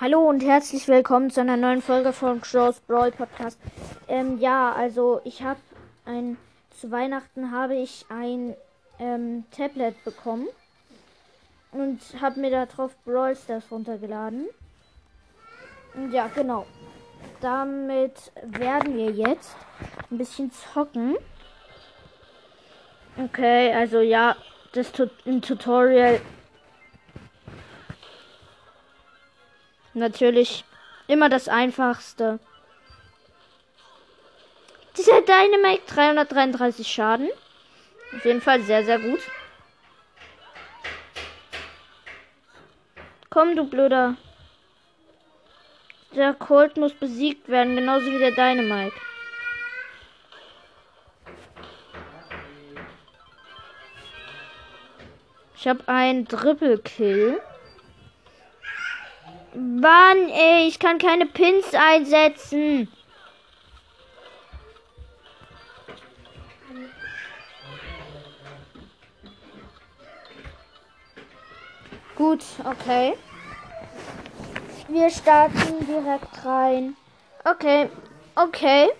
Hallo und herzlich willkommen zu einer neuen Folge von Joe's Brawl Podcast. Ähm, ja, also ich habe ein zu Weihnachten habe ich ein ähm, Tablet bekommen und habe mir darauf Brawl Stars runtergeladen. Und ja, genau. Damit werden wir jetzt ein bisschen zocken. Okay, also ja, das Tut im Tutorial natürlich immer das einfachste. Dieser Dynamite 333 Schaden. Auf jeden Fall sehr, sehr gut. Komm, du blöder. Der Colt muss besiegt werden, genauso wie der Dynamite. Ich habe einen Triple Kill. Mann, ey, ich kann keine Pins einsetzen. Gut, okay. Wir starten direkt rein. Okay, okay.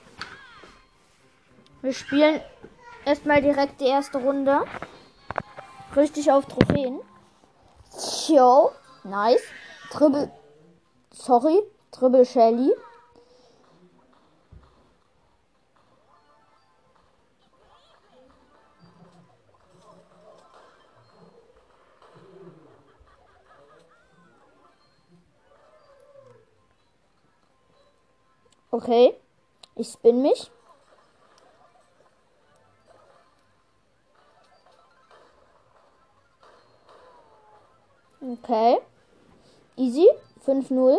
Wir spielen erstmal direkt die erste Runde. Richtig auf Trophäen. Jo, nice. Triple. Sorry, Triple Shelly. Okay, ich spin mich. Okay. Easy. 5-0.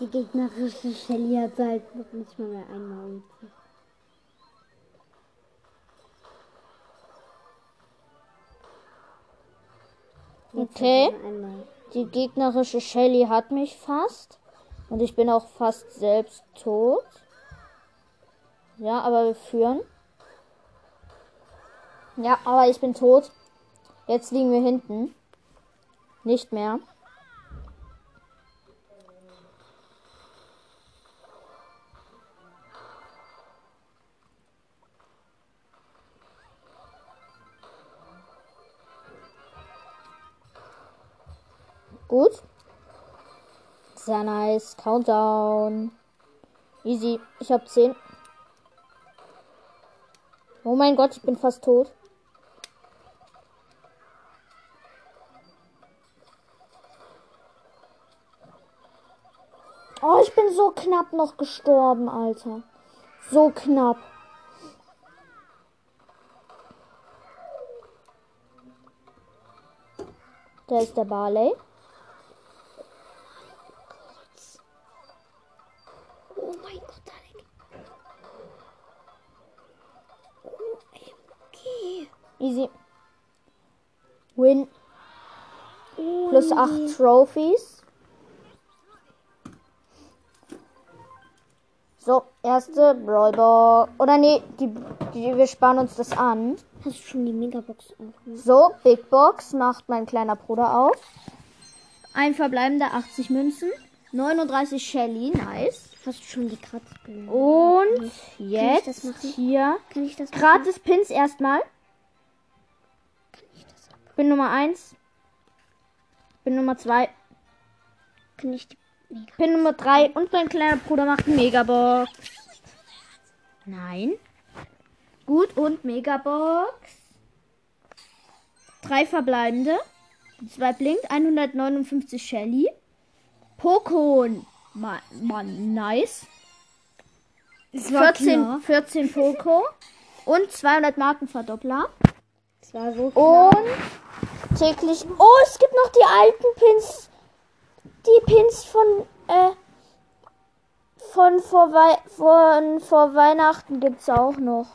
Die gegnerische Shelly hat halt noch nicht mal mehr einmal Ulti. Okay. Die gegnerische Shelly hat mich fast. Und ich bin auch fast selbst tot. Ja, aber wir führen. Ja, aber ich bin tot. Jetzt liegen wir hinten. Nicht mehr. Gut. Sehr nice. Countdown. Easy. Ich hab 10. Oh mein Gott, ich bin fast tot. Oh, ich bin so knapp noch gestorben, Alter. So knapp. Da ist der Barley. Oh mein Gott, Alec. OMG. Easy. Win. Oh, Plus 8 Trophies. So, erste Brawlbox. Oder nee, die, die, wir sparen uns das an. Hast du schon die Megabox aufgemacht? So, Big Box macht mein kleiner Bruder auf. Ein verbleibender 80 Münzen. 39 Shelly, nice. Hast du schon die Kratze Und jetzt hier Kann ich das gratis Pins erstmal. Kann ich das Bin Nummer 1. Bin Nummer 2. Kann ich die Pin Nummer 3 und mein kleiner Bruder macht Megabox. Nein. Gut und Megabox. Drei verbleibende. Zwei blinkt. 159 Shelly. Pokon. Ma Mann, nice. Es war 14, knapp. 14 Poco. Und 200 Markenverdoppler. War so. Und täglich. Oh, es gibt noch die alten Pins. Die Pins von äh, von vor, Wei von vor Weihnachten gibt's auch noch.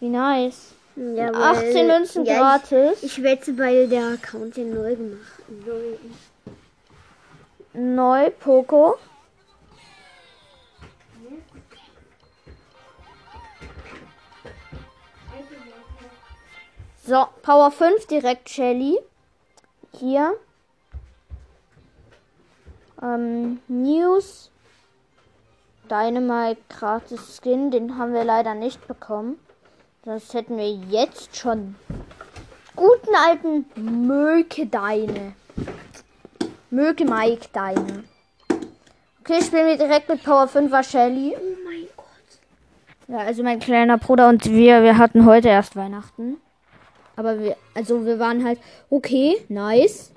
Wie nice. Ja, 18 Münzen ja, gratis. Ich, ich wette, weil der Account ja neu gemacht neu Neu Poco. So, Power 5 direkt Shelly. Hier. Ähm, News. Dynamite gratis Skin, den haben wir leider nicht bekommen. Das hätten wir jetzt schon. Guten alten Möke Deine. Möke Mike Deine. Okay, spielen wir direkt mit Power 5er Shelly. Oh mein Gott. Ja, also mein kleiner Bruder und wir, wir hatten heute erst Weihnachten. Aber wir, also wir waren halt, okay, nice.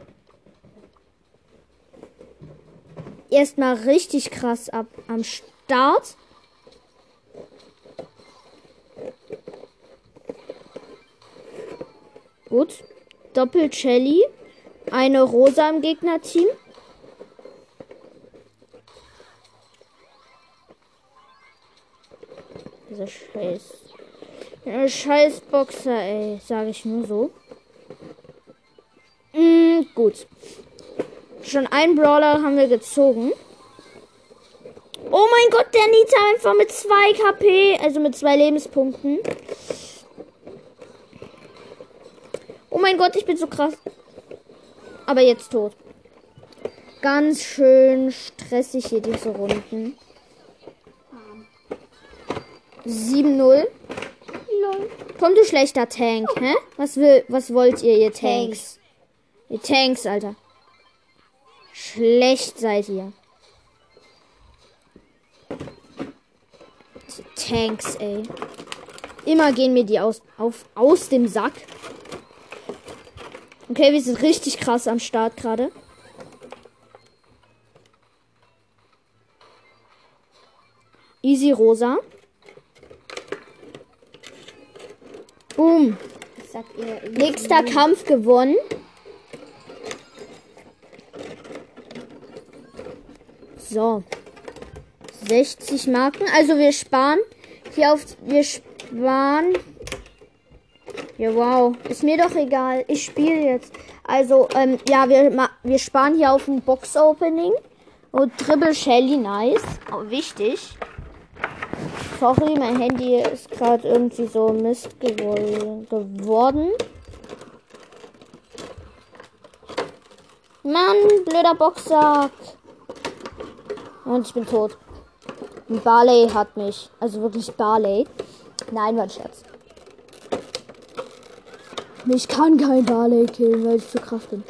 Erstmal richtig krass ab am Start. Gut. Doppel Shelly. Eine Rosa im Gegnerteam. Dieser Scheiß. Scheiß Boxer, ey. Sage ich nur so. Mm, gut. Schon einen Brawler haben wir gezogen. Oh mein Gott, der Nita einfach mit 2 KP, also mit 2 Lebenspunkten. Oh mein Gott, ich bin so krass. Aber jetzt tot. Ganz schön stressig hier diese Runden. 7-0. Lol. Komm, du schlechter Tank, hä? Was will, was wollt ihr, ihr Tanks? Ihr Tanks, Alter. Schlecht seid ihr. Diese Tanks, ey. Immer gehen mir die aus, auf, aus dem Sack. Okay, wir sind richtig krass am Start gerade. Easy Rosa. Boom. Nächster Kampf gewonnen. So. 60 Marken. Also wir sparen hier auf. Wir sparen. Ja, wow. Ist mir doch egal. Ich spiele jetzt. Also, ähm, ja, wir, wir sparen hier auf ein Box-Opening. Und Dribble Shelly, nice. Oh, wichtig. Sorry, mein Handy ist gerade irgendwie so Mist geworden. Mann, blöder Boxsack. Und ich bin tot. Und Barley hat mich. Also wirklich Barley. Nein, war ein Scherz. Ich kann kein Barley killen, weil ich zu krass bin.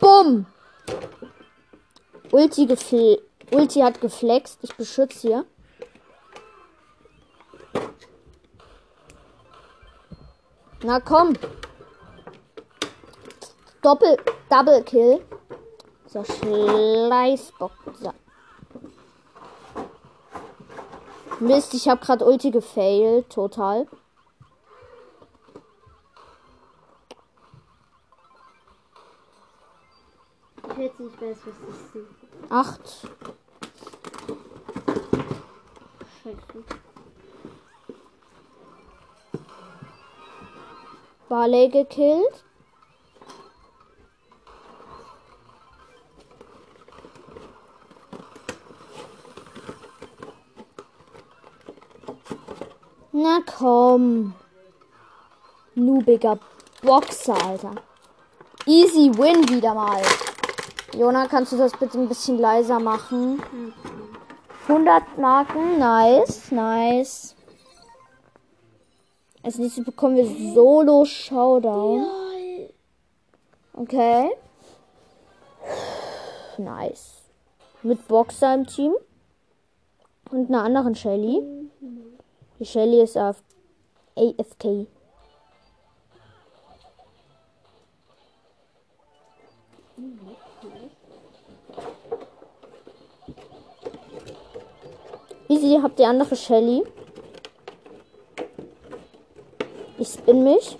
Bumm! Ulti, Ulti hat geflext. Ich beschütze hier. Na komm. Doppel, Double Kill. So, Schleißbock. So. Mist, ich habe gerade Ulti gefailt. Total. Ich jetzt nicht weiß, was das ist. Acht. Scheiße. Barley gekillt. Nubiger Boxer, Alter. Easy win wieder mal. Jona, kannst du das bitte ein bisschen leiser machen? 100 Marken, nice, nice. Als nächstes bekommen wir Solo Showdown. Okay. Nice. Mit Boxer im Team. Und einer anderen Shelly. Die Shelly ist auf AFK. Easy, habt ihr andere Shelly? Ich spin mich.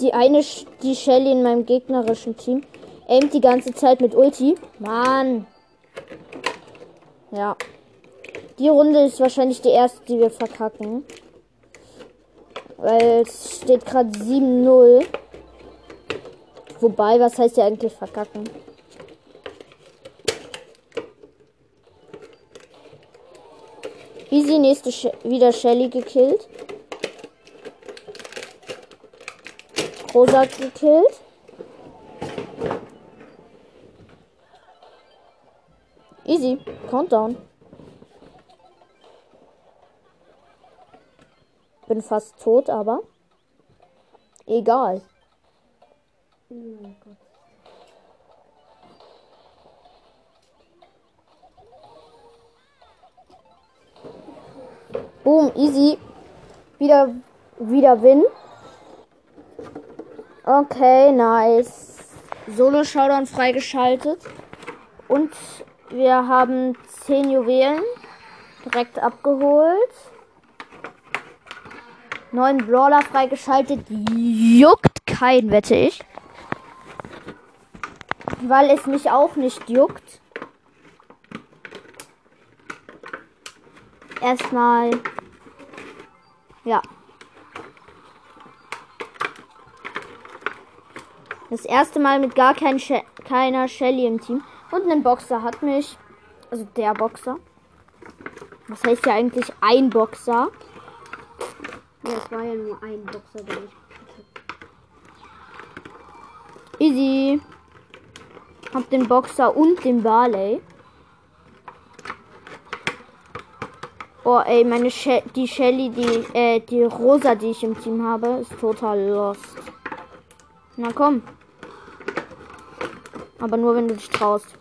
Die eine, die Shelly in meinem gegnerischen Team, aimt die ganze Zeit mit Ulti. Mann. Ja. Die Runde ist wahrscheinlich die erste, die wir verkacken. Weil es steht gerade 7-0. Wobei, was heißt ja eigentlich verkacken? Easy, nächste Sh wieder Shelly gekillt. Rosa gekillt. Easy. Countdown. Bin fast tot, aber egal. Oh mein. Boom, easy. Wieder, wieder Win. Okay, nice. Solo Showdown freigeschaltet. Und wir haben 10 Juwelen direkt abgeholt. Neun Brawler freigeschaltet. Juckt kein, wette ich. Weil es mich auch nicht juckt. Erstmal. Ja. Das erste Mal mit gar kein She keiner Shelly im Team. Und ein Boxer hat mich. Also der Boxer. Was heißt ja eigentlich ein Boxer? Ja, es war ja nur ein Boxer, der nicht. Easy. Hab den Boxer und den Barley. Oh, ey, meine She die Shelly, die, äh, die Rosa, die ich im Team habe, ist total lost. Na komm. Aber nur, wenn du dich traust.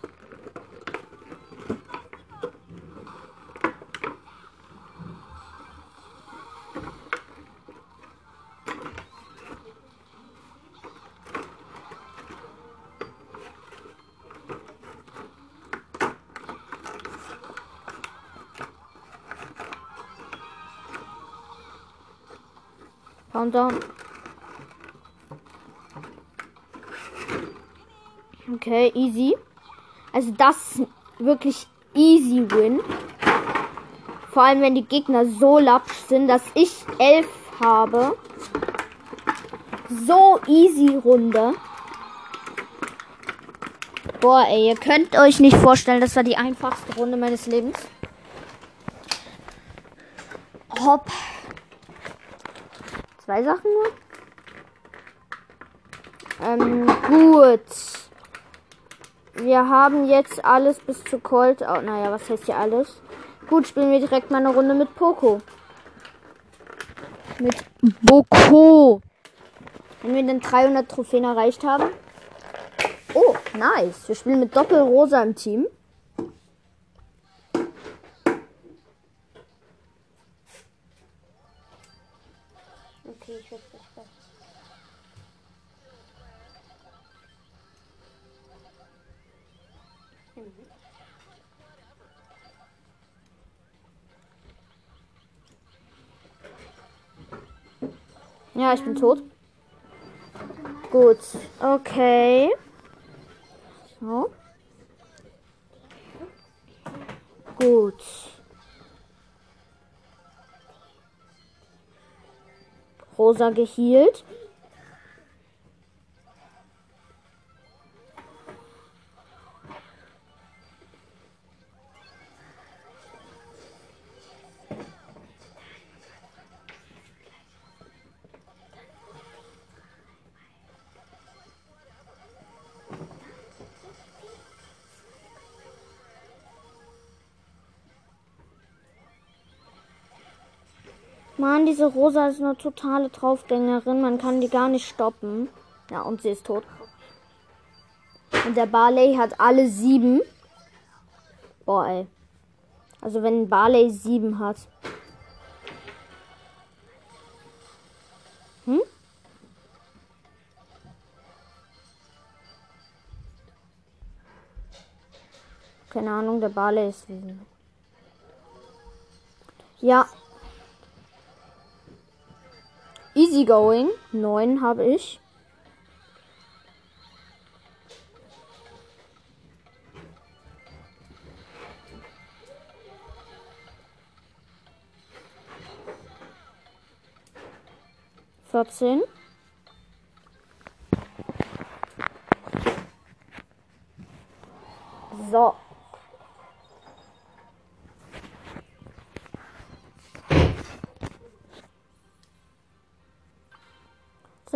Countdown. Okay, easy. Also das wirklich easy win. Vor allem, wenn die Gegner so lapsch sind, dass ich elf habe. So easy Runde. Boah, ey, ihr könnt euch nicht vorstellen, das war die einfachste Runde meines Lebens. Hopp. Zwei Sachen nur. Ähm, gut. Wir haben jetzt alles bis zu Colt. Oh, naja, was heißt hier alles? Gut, spielen wir direkt mal eine Runde mit Poco. Mit Boko. Wenn wir den 300 Trophäen erreicht haben. Oh, nice. Wir spielen mit Doppelrosa im Team. Okay, ich werde gleich weg. Ja, ich bin tot. Gut. Okay. So. Gut. Rosa gehielt. Mann, diese Rosa ist eine totale Draufgängerin. Man kann die gar nicht stoppen. Ja, und sie ist tot. Und der Barley hat alle sieben. Boah, ey. Also wenn Barley sieben hat. Hm? Keine Ahnung, der Barley ist sieben. Ja, Easygoing. 9 habe ich. Vierzehn. So.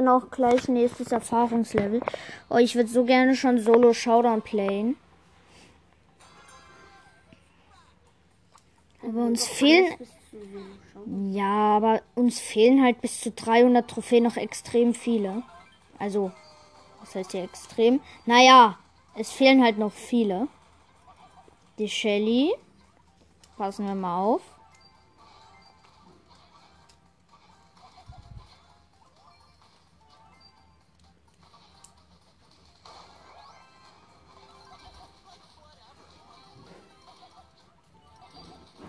Dann auch gleich nächstes Erfahrungslevel. Oh, ich würde so gerne schon Solo Showdown playen. Aber uns fehlen. Ja, aber uns fehlen halt bis zu 300 Trophäen noch extrem viele. Also, was heißt hier extrem? Naja, es fehlen halt noch viele. Die Shelly. Passen wir mal auf.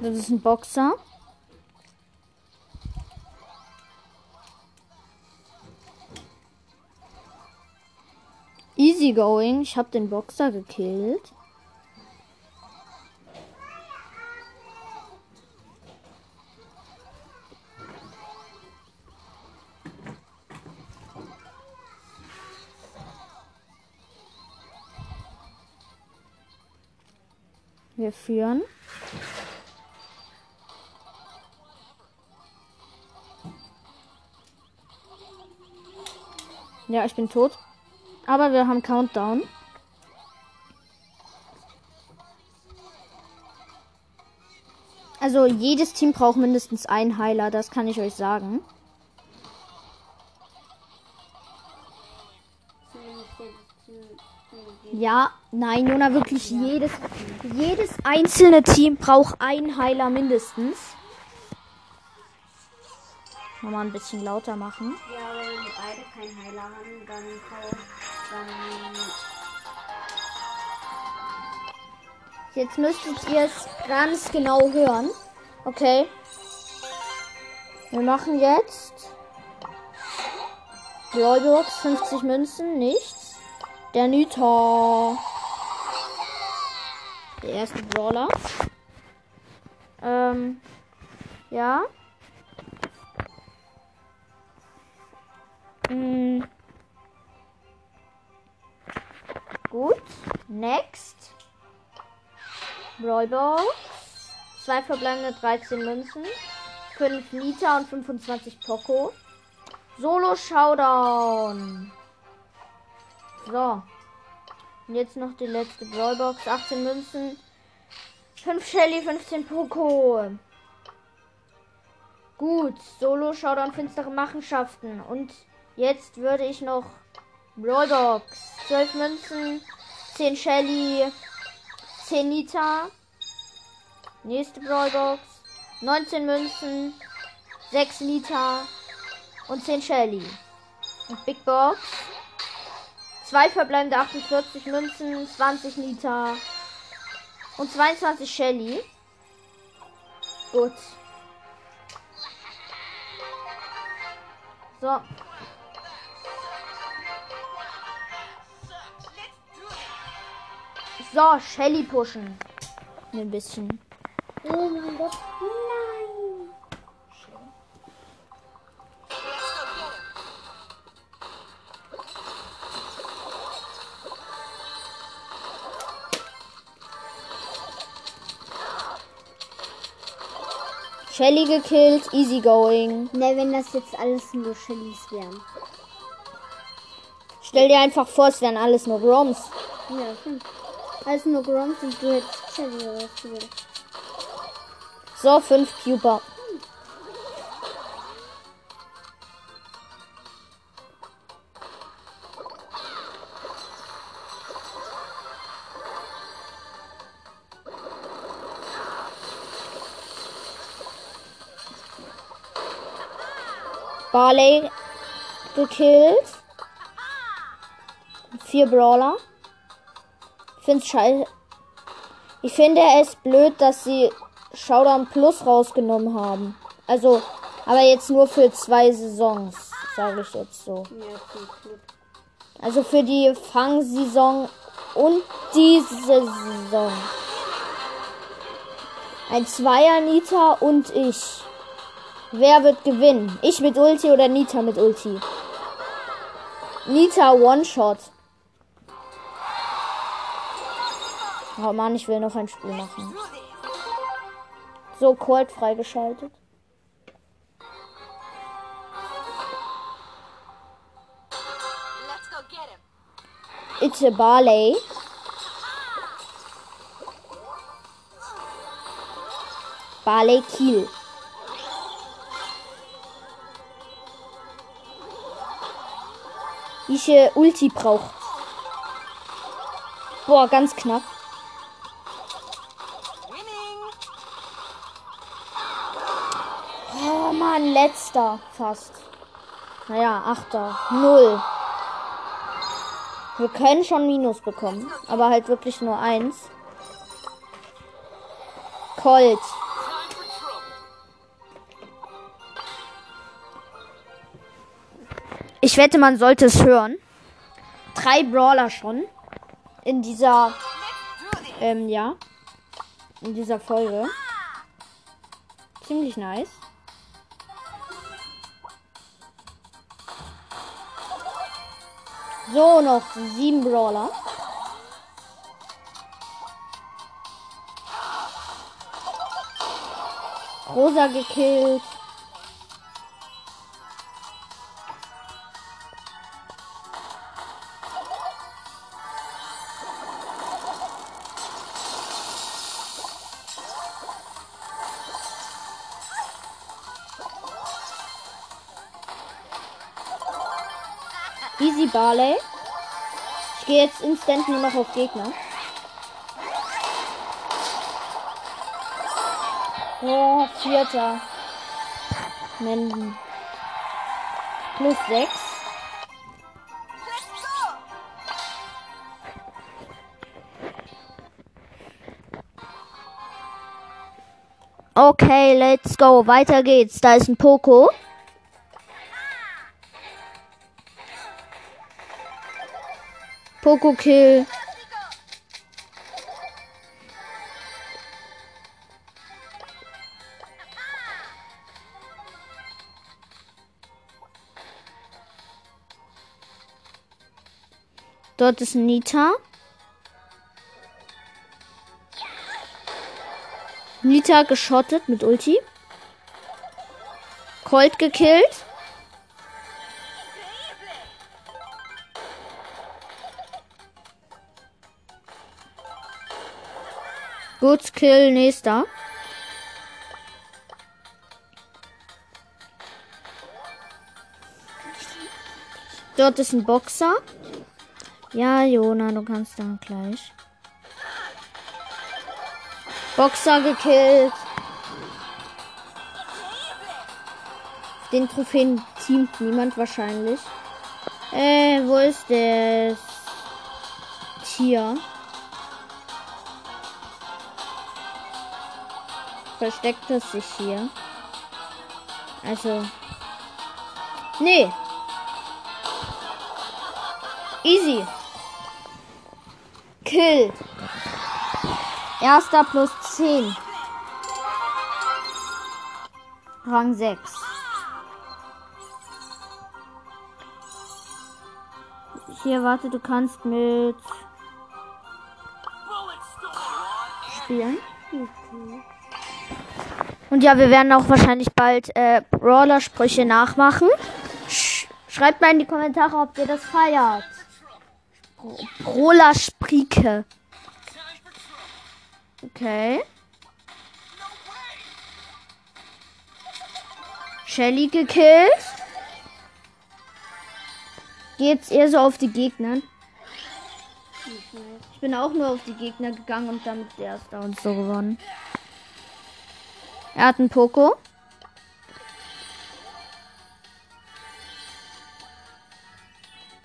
Das ist ein Boxer. Easy going. Ich habe den Boxer gekillt. Wir führen. Ja, ich bin tot. Aber wir haben Countdown. Also jedes Team braucht mindestens einen Heiler, das kann ich euch sagen. Ja, nein, Jona, wirklich jedes, jedes einzelne Team braucht einen Heiler mindestens. Nochmal ein bisschen lauter machen. Ja, dann dann Jetzt müsstet ihr es ganz genau hören. Okay. Wir machen jetzt Brawlbox 50 Münzen, nichts. Der Nita. Der erste Brawler. Ähm, ja. Mm. Gut. Next. Brawlbox. Zwei verbleibende 13 Münzen. 5 Nita und 25 Poco. Solo Showdown. So. Und jetzt noch die letzte Brawlbox. 18 Münzen. 5 Shelly, 15 Poco. Gut. Solo Showdown, finstere Machenschaften. Und jetzt würde ich noch Brawlbox. 12 Münzen. 10 Shelly. 10 Nita. Nächste Brawlbox. 19 Münzen. 6 Nita. Und 10 Shelly. Und Big Box. 2 verbleibende 48 Münzen. 20 Nita. Und 22 Shelly. Gut. So. So, Shelly pushen. Ein bisschen. Oh mein Gott, nein! Shelly gekillt, easy going. Ne, wenn das jetzt alles nur Shellys wären. Stell dir einfach vor, es wären alles nur Roms. Ja, stimmt. Alles nur Groms und du Shelly rausgewählt. So, 5 Cuber. Barley gekillt. Vier Brawler. Ich finde scheiße. Ich finde es blöd, dass sie Showdown Plus rausgenommen haben. Also, aber jetzt nur für zwei Saisons, sage ich jetzt so. Also für die Fangsaison und diese Saison. Ein Zweier Nita und ich. Wer wird gewinnen? Ich mit Ulti oder Nita mit Ulti? Nita One-Shot. Oh Mann, ich will noch ein Spiel machen. So, Colt freigeschaltet. It's a Barley. Barley Kiel. Ich äh, Ulti brauche. Boah, ganz knapp. Oh Mann, letzter fast. Naja, achter. Null. Wir können schon Minus bekommen, aber halt wirklich nur eins. Colt. Ich wette, man sollte es hören. Drei Brawler schon. In dieser, ähm, ja. In dieser Folge. Ziemlich nice. So, noch sieben Brawler. Rosa gekillt. Barley. Ich gehe jetzt instant nur noch auf Gegner. Oh, vierter. Menden. Plus sechs. Okay, let's go. Weiter geht's. Da ist ein Poco. Poco Kill. Dort ist Nita. Nita geschottet mit Ulti. Colt gekillt. Gut, Kill, nächster. Dort ist ein Boxer. Ja, Jona, du kannst dann gleich. Boxer gekillt. Den Trophäen teamt niemand wahrscheinlich. Äh, wo ist das Tier? Versteckt es sich hier? Also. Nee. Easy. Kill. Erster plus 10. Rang 6. Hier, warte, du kannst mit spielen. Und ja, wir werden auch wahrscheinlich bald äh, Brawler-Sprüche nachmachen. Sch schreibt mal in die Kommentare, ob ihr das feiert. Brawler-Sprike. Okay. Shelly gekillt. Geht's eher so auf die Gegner? Ich bin auch nur auf die Gegner gegangen und damit der Erster und so gewonnen. Er hat einen Poco.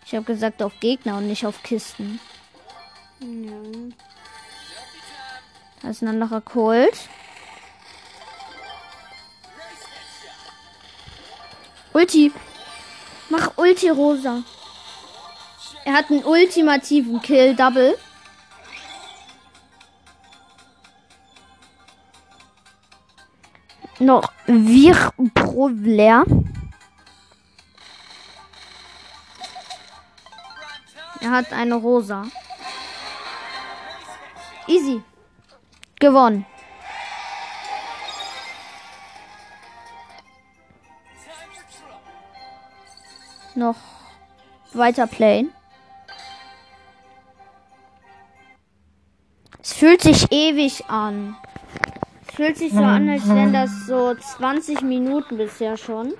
Ich habe gesagt auf Gegner und nicht auf Kisten. Ja. Da ist ein anderer Colt. Ulti. Mach Ulti rosa. Er hat einen ultimativen Kill Double. Noch Wir Provler. Er hat eine rosa. Easy. Gewonnen. Noch weiter playen. fühlt sich ewig an. Fühlt sich so an, als wären das so 20 Minuten bisher schon.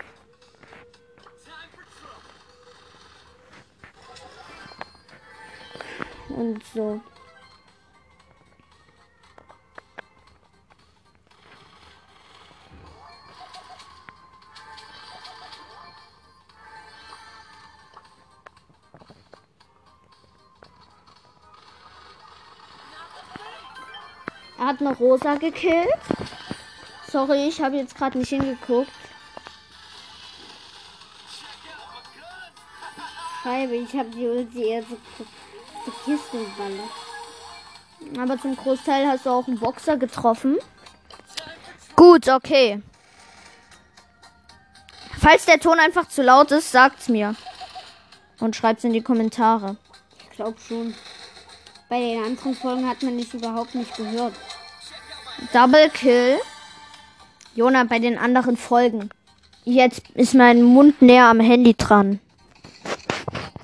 Und so. Er hat eine Rosa gekillt. Sorry, ich habe jetzt gerade nicht hingeguckt. Scheibe, ich habe die Ulti eher so, Kistenballe. Aber zum Großteil hast du auch einen Boxer getroffen. Gut, okay. Falls der Ton einfach zu laut ist, sagt's mir. Und schreibt's in die Kommentare. Ich glaube schon. Bei den anderen Folgen hat man mich überhaupt nicht gehört. Double Kill. Jona, bei den anderen Folgen. Jetzt ist mein Mund näher am Handy dran.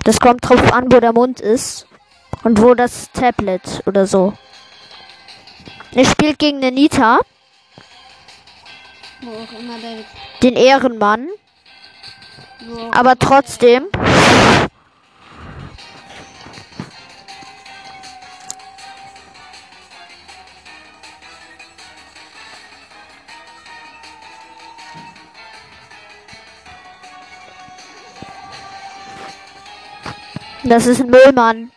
Das kommt drauf an, wo der Mund ist. Und wo das Tablet oder so. Er spielt gegen eine Nita, Wo auch immer der. den Ehrenmann. Aber trotzdem. Das ist ein Müllmann.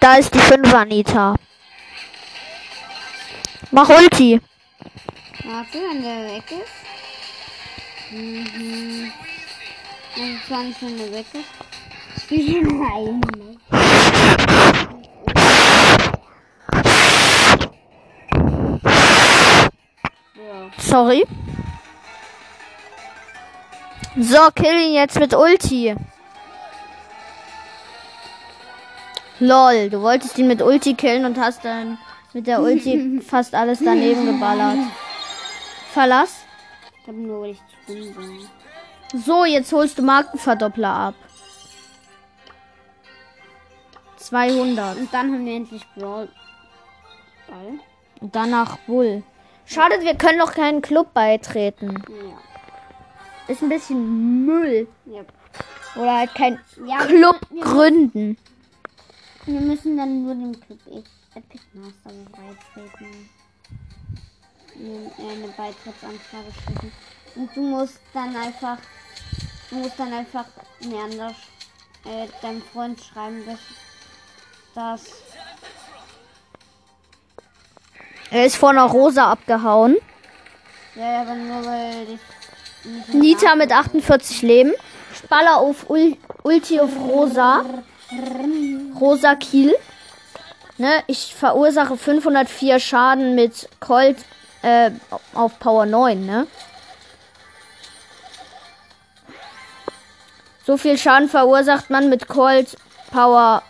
Da ist die 5 Anita. Mach Ulti. Warte, wenn der weg ist. Mhm. Und 20, wenn der weg ist. Spiel rein. Ja. Sorry. So, kill ihn jetzt mit Ulti. Lol, du wolltest ihn mit Ulti killen und hast dann mit der Ulti fast alles daneben geballert. Verlass. Ich habe nur, weil ich zu dumm bin. So, jetzt holst du Markenverdoppler ab. 200. Und dann haben wir endlich Brawl. Ball. Und danach Bull. Schade, wir können noch keinen Club beitreten. Ja. Ist ein bisschen Müll. ja. Oder halt kein Ja, Club gründen. Wir müssen dann nur dem Club Epic Master beitreten. Eine eine Beitrittsanfrage schicken. Und du musst dann einfach. Du musst dann einfach ne, anders, äh, deinem Freund schreiben, dass das Er ist vor einer Rosa abgehauen. Ja, aber nur weil ich Nita mit 48 Leben. Baller auf Ul Ulti auf Rosa. Rosa Kiel. Ne, ich verursache 504 Schaden mit Colt äh, auf Power 9, ne? So viel Schaden verursacht man mit Colt Power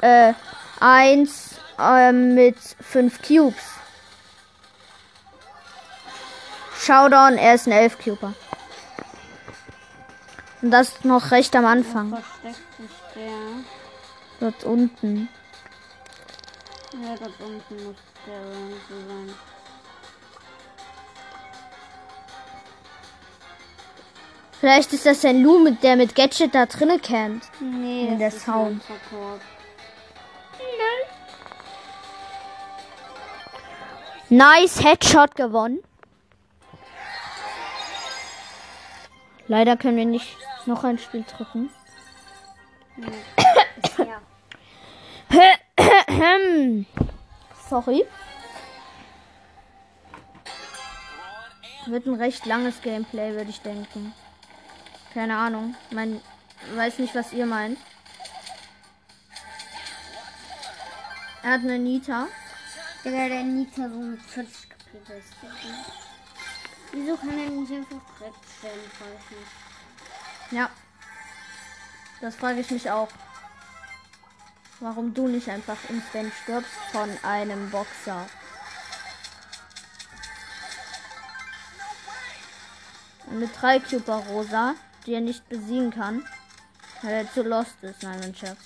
äh, 1 äh, mit 5 Cubes. Showdown, er ist ein 11 Cuber. Und das noch recht am Anfang. versteckt sich der. Dort unten. Ja, dort unten muss der irgendwie sein. Vielleicht ist das ein Lu, mit der mit Gadget da drinne campt. Nee, Nee, der Sound. Nice Headshot gewonnen. Leider können wir nicht noch ein Spiel drücken. Ja. Sorry. Wird ein recht langes Gameplay, würde ich denken. Keine Ahnung. Mein, weiß nicht, was ihr meint. Er hat eine Nita. Digga, der Nita so mit 40 Kapitel ist. Wieso kann er nicht einfach direkt stellen, frage ich mich. Ja. Das frage ich mich auch. Warum du nicht einfach instant stirbst von einem Boxer. Eine 3 Cuber Rosa, die er nicht besiegen kann, weil er zu lost ist. Nein, mein Scherz.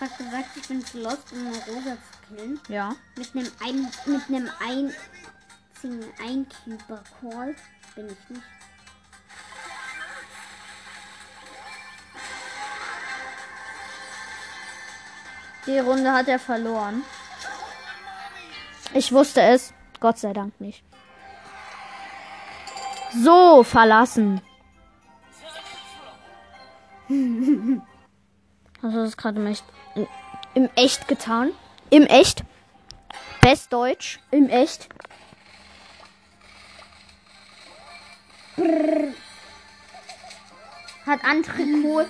gerade gesagt, ich bin zu lost, um eine Rosa zu killen. Ja. Mit einem ein, mit einem einzigen Eincuber Call bin ich nicht. Die Runde hat er verloren. Ich wusste es. Gott sei Dank nicht. So, verlassen. Hast du das gerade im Echt, im Echt getan? Im Echt? Bestdeutsch? Im Echt? Hat andere Kohl,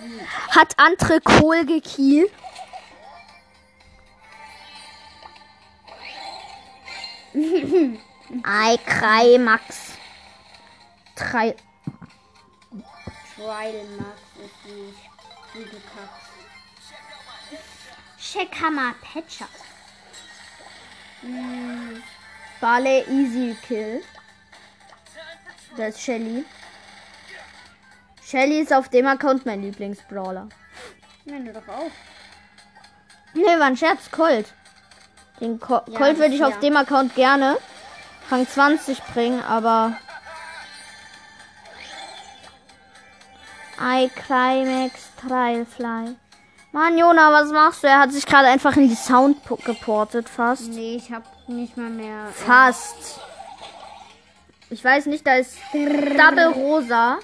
hat andere Kohl gekielt? Ei, Krei, Max. Drei. Trial Max ist nicht. Wie du kackst. Checkhammer Patcher. Barley Easy Kill. Das ist Shelly. Shelly ist auf dem Account mein Lieblingsbrawler. Nein, du doch auch. Nee, war ein Scherz, Colt. Den Co Ja, Colt würde ich ja. auf dem Account gerne Rang 20 bringen, aber. I Climax Trialfly. Mann, Jona, was machst du? Er hat sich gerade einfach in die Sound po- geportet, fast. Nee, ich hab nicht mal mehr. Fast. Ich weiß nicht, da ist Double Rosa.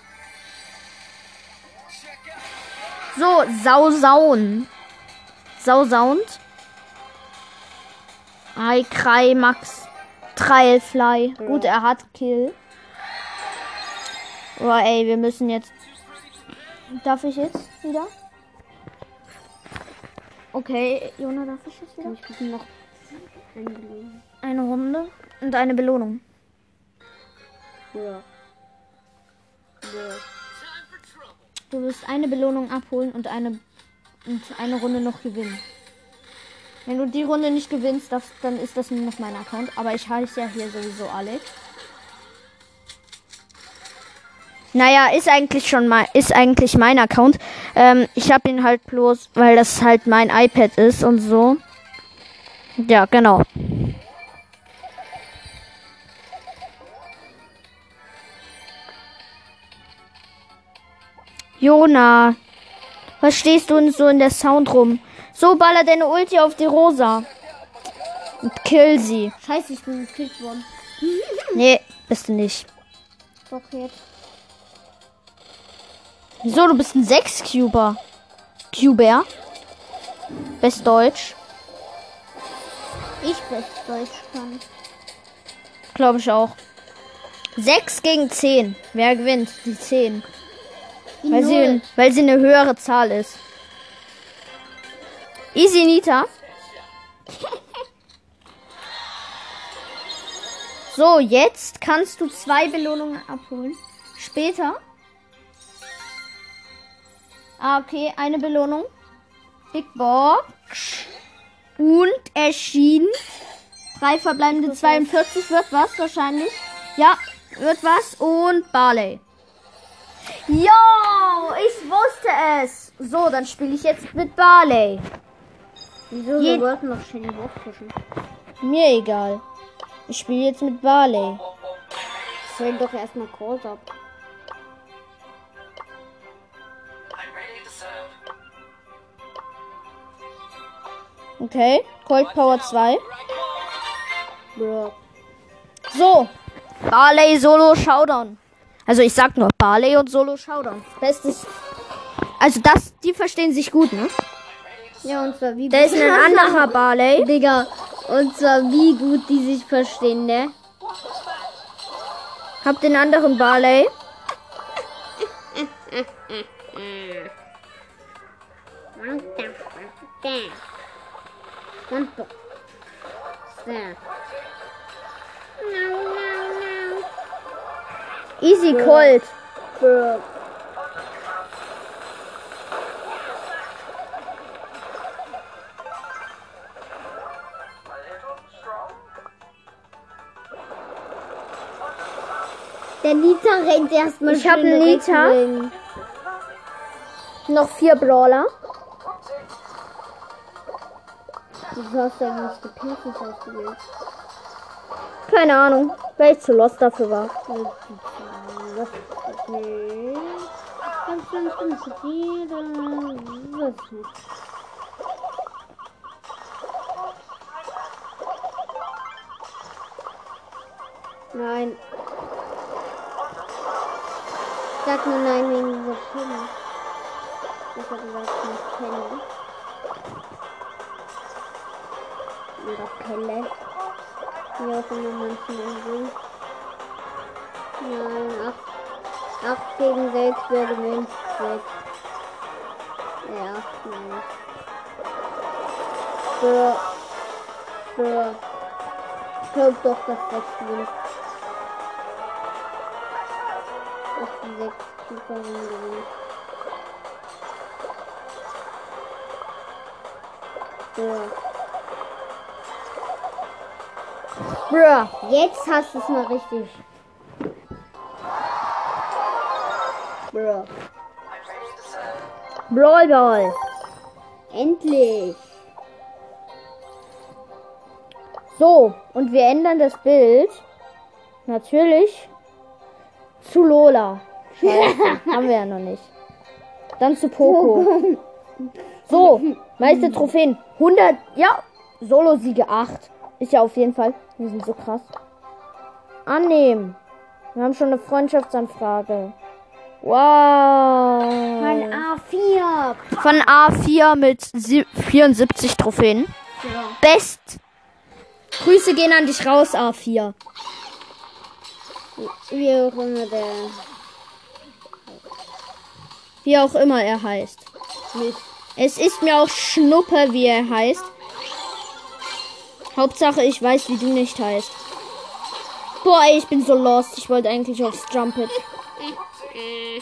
So, Sausauen. Sausound. Ei, Krei, Max. Trailfly. Gut, er hat Kill. Oh, ey, wir müssen jetzt. Darf ich jetzt wieder? Okay, Jona, darf ich jetzt wieder? Ich noch. Eine Runde und eine Belohnung. Ja. Ja. Du wirst eine Belohnung abholen und eine, und eine Runde noch gewinnen. Wenn du die Runde nicht gewinnst, darfst, dann ist das nur noch mein Account. Aber ich heiße ja hier sowieso Alex. Naja, ist eigentlich schon mein, ist eigentlich mein Account. Ähm, ich habe ihn halt bloß, weil das halt mein iPad ist und so. Ja, genau. Jona, was stehst du denn so in der Sound rum? So baller deine Ulti auf die Rosa. Und kill sie. Scheiße, ich bin gekillt worden. Nee, bist du nicht. Doch jetzt. Wieso, du bist ein 6-Cuber. Cuber. Best Deutsch. Ich best Deutsch kann. Glaube ich auch. 6 gegen 10. Wer gewinnt? Die 10. Die Weil sie, weil sie eine höhere Zahl ist. Easy Nita. So, jetzt kannst du zwei Belohnungen abholen. Später. Ah, okay, eine Belohnung. Big Box. Und erschienen. Drei verbleibende 42 wird was wahrscheinlich. Ja, wird was. Und Barley. Jo, ich wusste es. So, dann spiele ich jetzt mit Barley. Wieso? Je- Wir wollten noch Shelly hochpushen. Mir egal. Ich spiele jetzt mit Barley. Stell doch erstmal Calls ab. Okay, Cold Power 2. Ja. So, Barley Solo Showdown. Also ich sag nur Barley und Solo Showdown. Bestes. Also das, die verstehen sich gut, ne? Ja, und zwar wie Da ist ein anderer Barley. Digga, und zwar wie gut die sich verstehen, ne? Hab den anderen Barley. Easy Cold. Der Nita rennt erstmal Ich hab schön einen Nita. rein. Noch vier Brawler. Wieso hast du eigentlich die Pins nicht ausgewählt? Keine Ahnung, weil ich zu lost dafür war. Okay. Ganz, ganz, ganz viel. Was nicht? Nein. Sag nur nein wegen dieser Pille. Ich habe gesagt, nicht Pelle. Oder Pelle. Wie auch immer man es nennen. Nein, 8, 8 gegen 6 wäre gewinnt. 6. Ja, nein. Für. Für. Ich glaube doch, dass 6 gewinnt. Bruh. Jetzt hast du es mal richtig. Serve. Brawl Ball. Endlich. So, und wir ändern das Bild. Natürlich zu Lola. Scheiße, haben wir ja noch nicht. Dann zu Poco. So, meiste Trophäen. 100, ja, Solo-Siege 8. Ist ja auf jeden Fall. Wir sind so krass. Annehmen. Wir haben schon eine Freundschaftsanfrage. Wow. Mein A4. Von A4 mit sie- 74 Trophäen. Ja. Best. Grüße gehen an dich raus, A4. Wie auch immer der Wie auch immer er heißt. Es ist mir auch Schnuppe, wie er heißt. Hauptsache, ich weiß, wie du nicht heißt. Boah, ey, ich bin so lost. Ich wollte eigentlich aufs äh.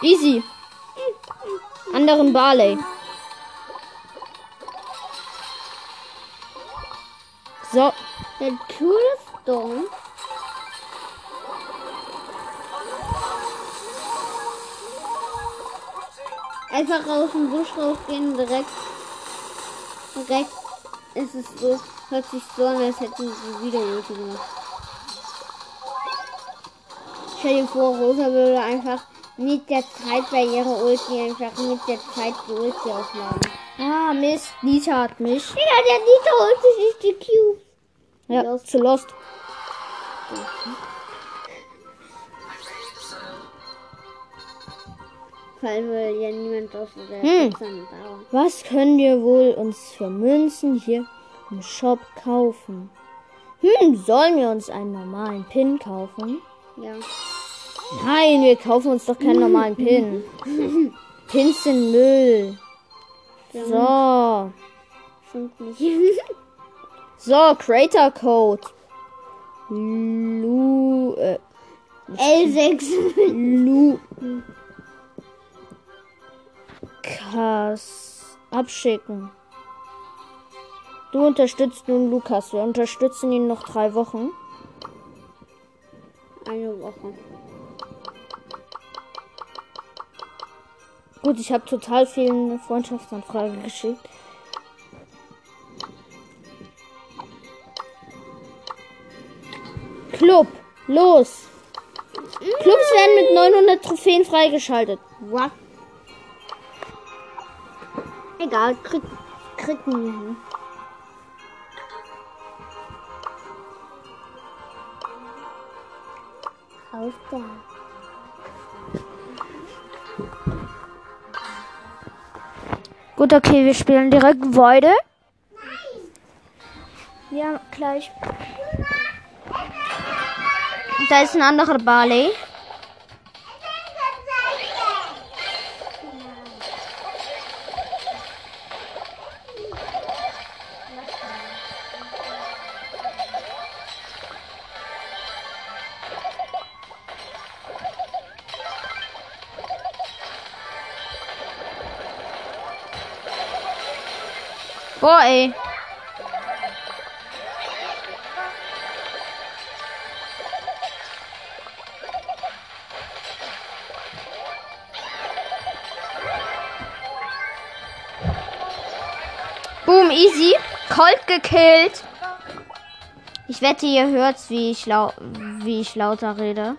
Easy. Anderen Barley. So. Der Toolstone. Einfach aus dem Busch rausgehen, direkt. Direkt ist es so, hört sich so an, als hätten sie wieder Ulti gemacht. Stell dir vor, Rosa würde einfach mit der Zeit bei ihrer Ulti einfach mit der Zeit die Ulti aufladen. Ah, Mist. Nita hat mich. Ja, der Nita Ulti ist die Q. Ja, Lost. zu lost. I'm Vor allem, weil ja niemand aus der Hm. Pizza da war. Was können wir wohl uns für Münzen hier im Shop kaufen? Hm, sollen wir uns einen normalen Pin kaufen? Ja. Nein, wir kaufen uns doch keinen normalen Pin. Pins sind Müll. So. Stimmt nicht. So, Creator Code. Lu, äh, L6. Lu. Lukas. Abschicken. Du unterstützt nun Lukas. Wir unterstützen ihn noch drei Wochen. Eine Woche. Gut, ich habe total viel eine Freundschaftsanfrage geschickt. Club, los! Clubs werden mit 900 Trophäen freigeschaltet. What? Egal, krieg, kriegen wir hin. Auf da. Gut, okay, wir spielen direkt Voide. Ja, gleich. Da ist ein anderer Barley. Boom, easy. Colt gekillt. Ich wette, ihr hört's, wie ich, lau wie ich lauter rede.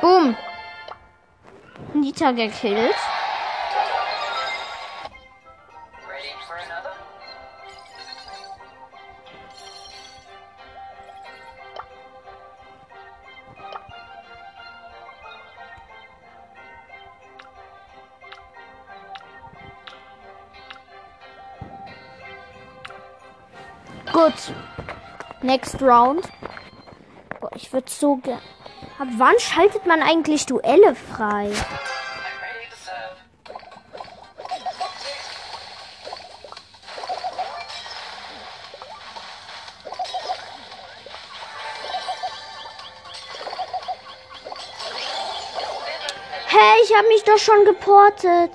Boom. Nita gekillt. Next round. Boah, ich würde so gern. Ab wann schaltet man eigentlich Duelle frei? Hä, ich habe mich doch schon geportet.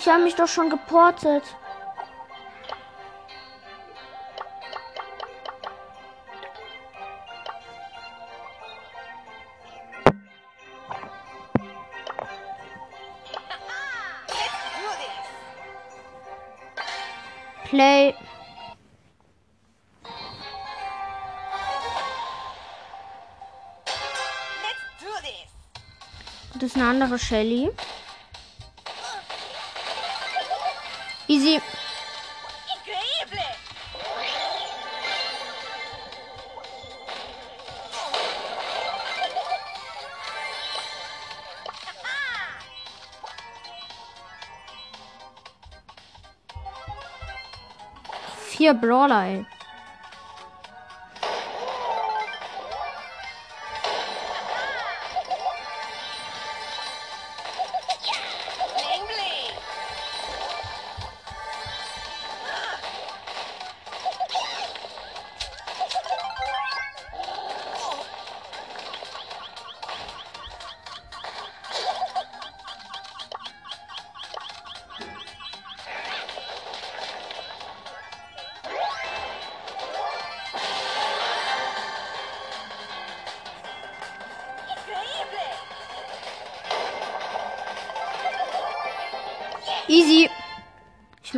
Ich habe mich doch schon geportet. Play. Das ist eine andere Shelly. Easy. Vier Brawler, ey.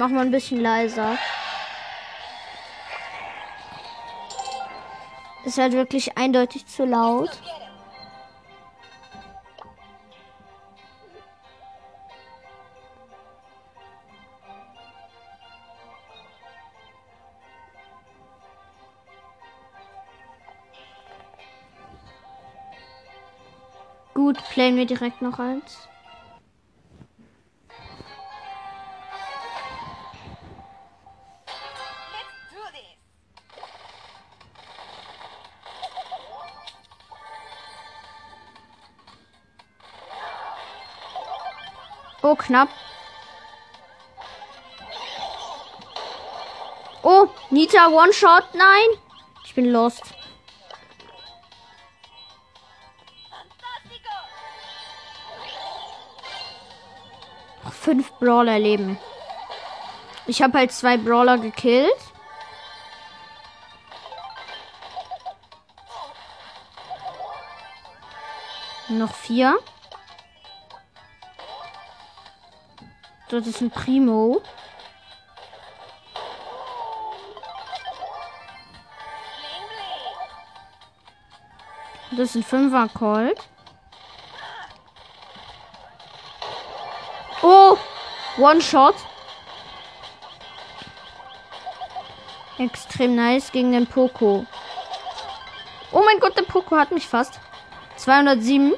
Mach mal ein bisschen leiser. Ist halt wirklich eindeutig zu laut. Gut, playen wir direkt noch eins. Oh, knapp. Oh, Nita One-Shot. Nein. Ich bin lost. Noch Fünf Brawler leben. Ich habe halt zwei Brawler gekillt. Noch vier. Das ist ein Primo. Das ist ein Fünfer Colt. Oh, One Shot. Extrem nice gegen den Poco. Oh mein Gott, der Poco hat mich fast. 207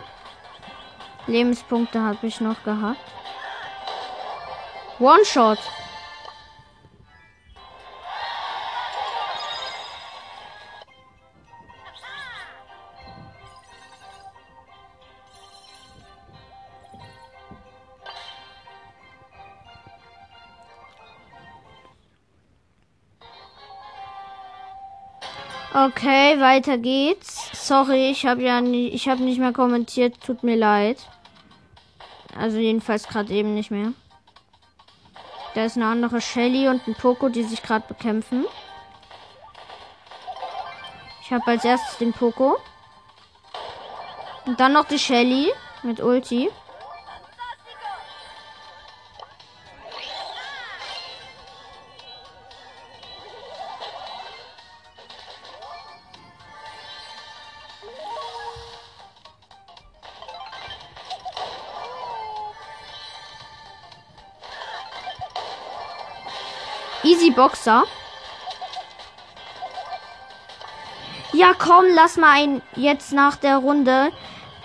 Lebenspunkte habe ich noch gehabt. One Shot. Okay, weiter geht's. Sorry, ich habe ja nie, ich habe nicht mehr kommentiert. Tut mir leid. Also jedenfalls gerade eben nicht mehr. Da ist eine andere Shelly und ein Poco, die sich gerade bekämpfen. Ich habe als erstes den Poco. Und dann noch die Shelly mit Ulti. Boxer. Ja, komm, lass mal ein, jetzt nach der Runde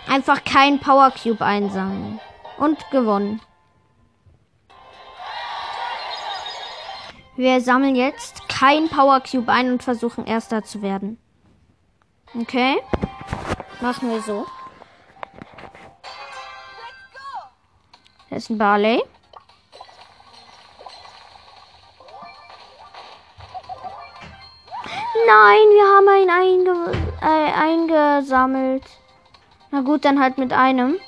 einfach kein Power Cube einsammeln. Und gewonnen. Wir sammeln jetzt kein Power Cube ein und versuchen erster zu werden. Okay? Machen wir so. Da ist ein Barley. Nein, wir haben einen einge äh, eingesammelt. Na gut, dann halt mit einem.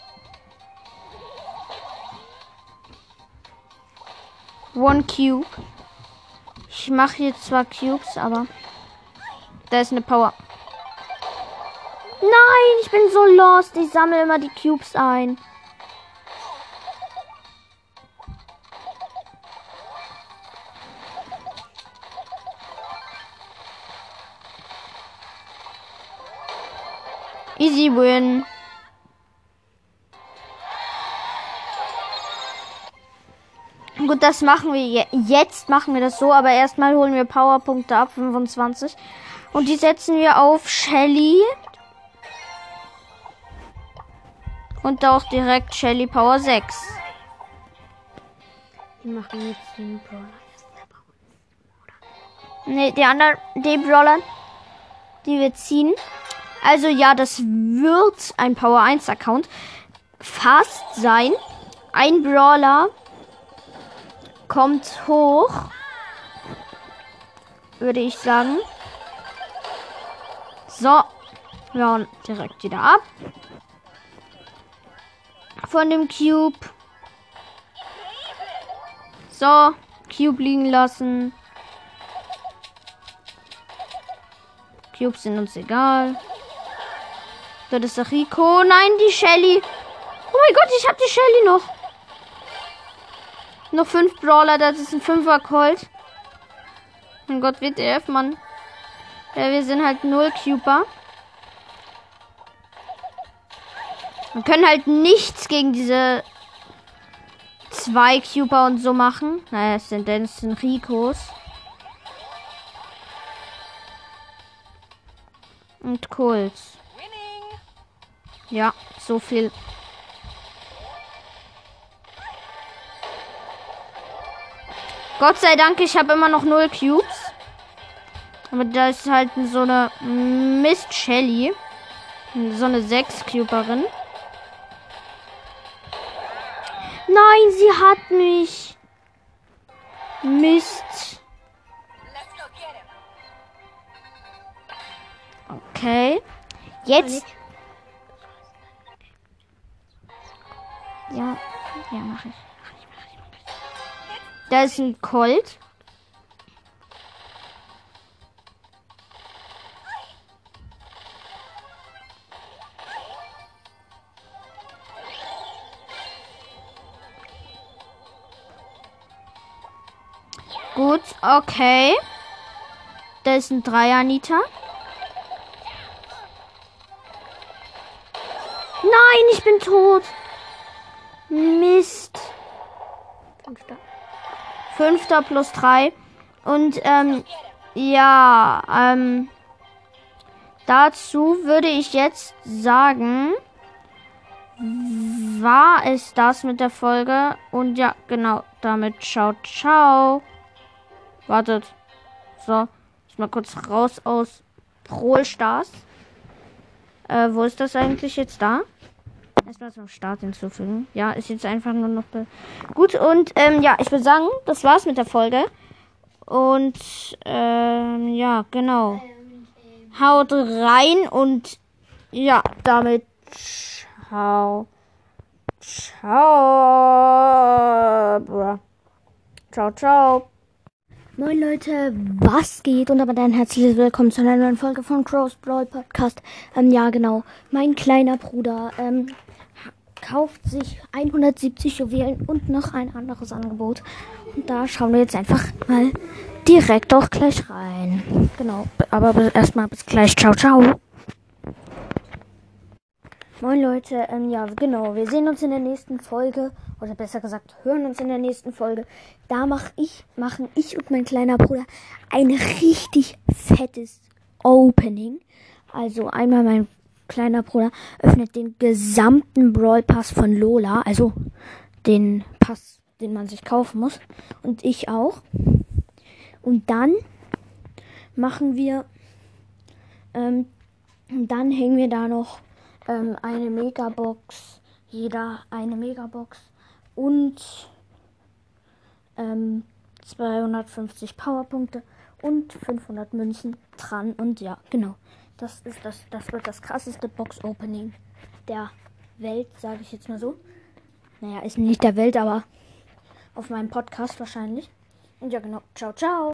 One Cube. Ich mache jetzt zwar Cubes, aber da ist eine Power. Nein, ich bin so lost. Ich sammle immer die Cubes ein. Easy win. Gut, das machen wir je jetzt. Machen wir das so, aber erstmal holen wir Powerpunkte ab, 25. Und die setzen wir auf Shelly. Und auch direkt Shelly Power 6. Wir machen jetzt den Brawler. Ne, die anderen, die Brawler, die wir ziehen. Also ja, das wird ein Power 1 Account fast sein. Ein Brawler kommt hoch, würde ich sagen. So, wir hauen direkt wieder ab. Von dem Cube. So, Cube liegen lassen. Cubes sind uns egal. Dort ist der Rico. Nein, die Shelly. Oh mein Gott, ich habe die Shelly noch. Noch fünf Brawler, das ist ein Fünfer Colt. Mein Gott, WTF, Mann. Ja, wir sind halt null Cuper. Wir können halt nichts gegen diese zwei Cuper und so machen. Naja, es sind denn sind Ricos. Und Colts. Ja, so viel. Gott sei Dank, ich habe immer noch null Cubes. Aber da ist halt so eine Mist Shelly. So eine 6 Cuberin. Nein, sie hat mich. Mist. Okay. Jetzt. Da ist ein Colt. Gut, okay. Da ist ein Dreier Nita. Nein, ich bin tot. Mist. Fünfter. Fünfter plus drei. Und ähm, ja, ähm, dazu würde ich jetzt sagen, war es das mit der Folge. Und ja, genau, damit ciao, ciao. Wartet. So, ich mal kurz raus aus Brawl Stars. Äh, wo ist das eigentlich jetzt da? Erstmal zum Start hinzufügen. Ja, ist jetzt einfach nur noch gut. Und ähm, ja, ich würde sagen, das war's mit der Folge. Und ähm, ja, genau. Haut rein und ja, damit ciao. Ciao. Ciao, ciao. Moin Leute, was geht? Und aber dann herzliches Willkommen zu einer neuen Folge von Crows Brawl Podcast. Ähm, ja, genau. Mein kleiner Bruder ähm, kauft sich 170 Juwelen und noch ein anderes Angebot. Und da schauen wir jetzt einfach mal direkt auch gleich rein. Genau. Aber erstmal bis gleich. Ciao, ciao. Moin Leute, ähm, ja genau, wir sehen uns in der nächsten Folge, oder besser gesagt, hören uns in der nächsten Folge. Da mach ich, machen ich und mein kleiner Bruder ein richtig fettes Opening. Also einmal mein kleiner Bruder öffnet den gesamten Brawl Pass von Lola, also den Pass, den man sich kaufen muss. Und ich auch. Und dann machen wir, ähm, dann hängen wir da noch ähm, eine Megabox, jeder eine Megabox und ähm, 250 Powerpunkte und 500 Münzen dran. Und ja, genau. Das ist das, das wird das krasseste Box-Opening der Welt, sage ich jetzt mal so. Naja, ist nicht der Welt, aber auf meinem Podcast wahrscheinlich. Und ja, genau. Ciao, ciao.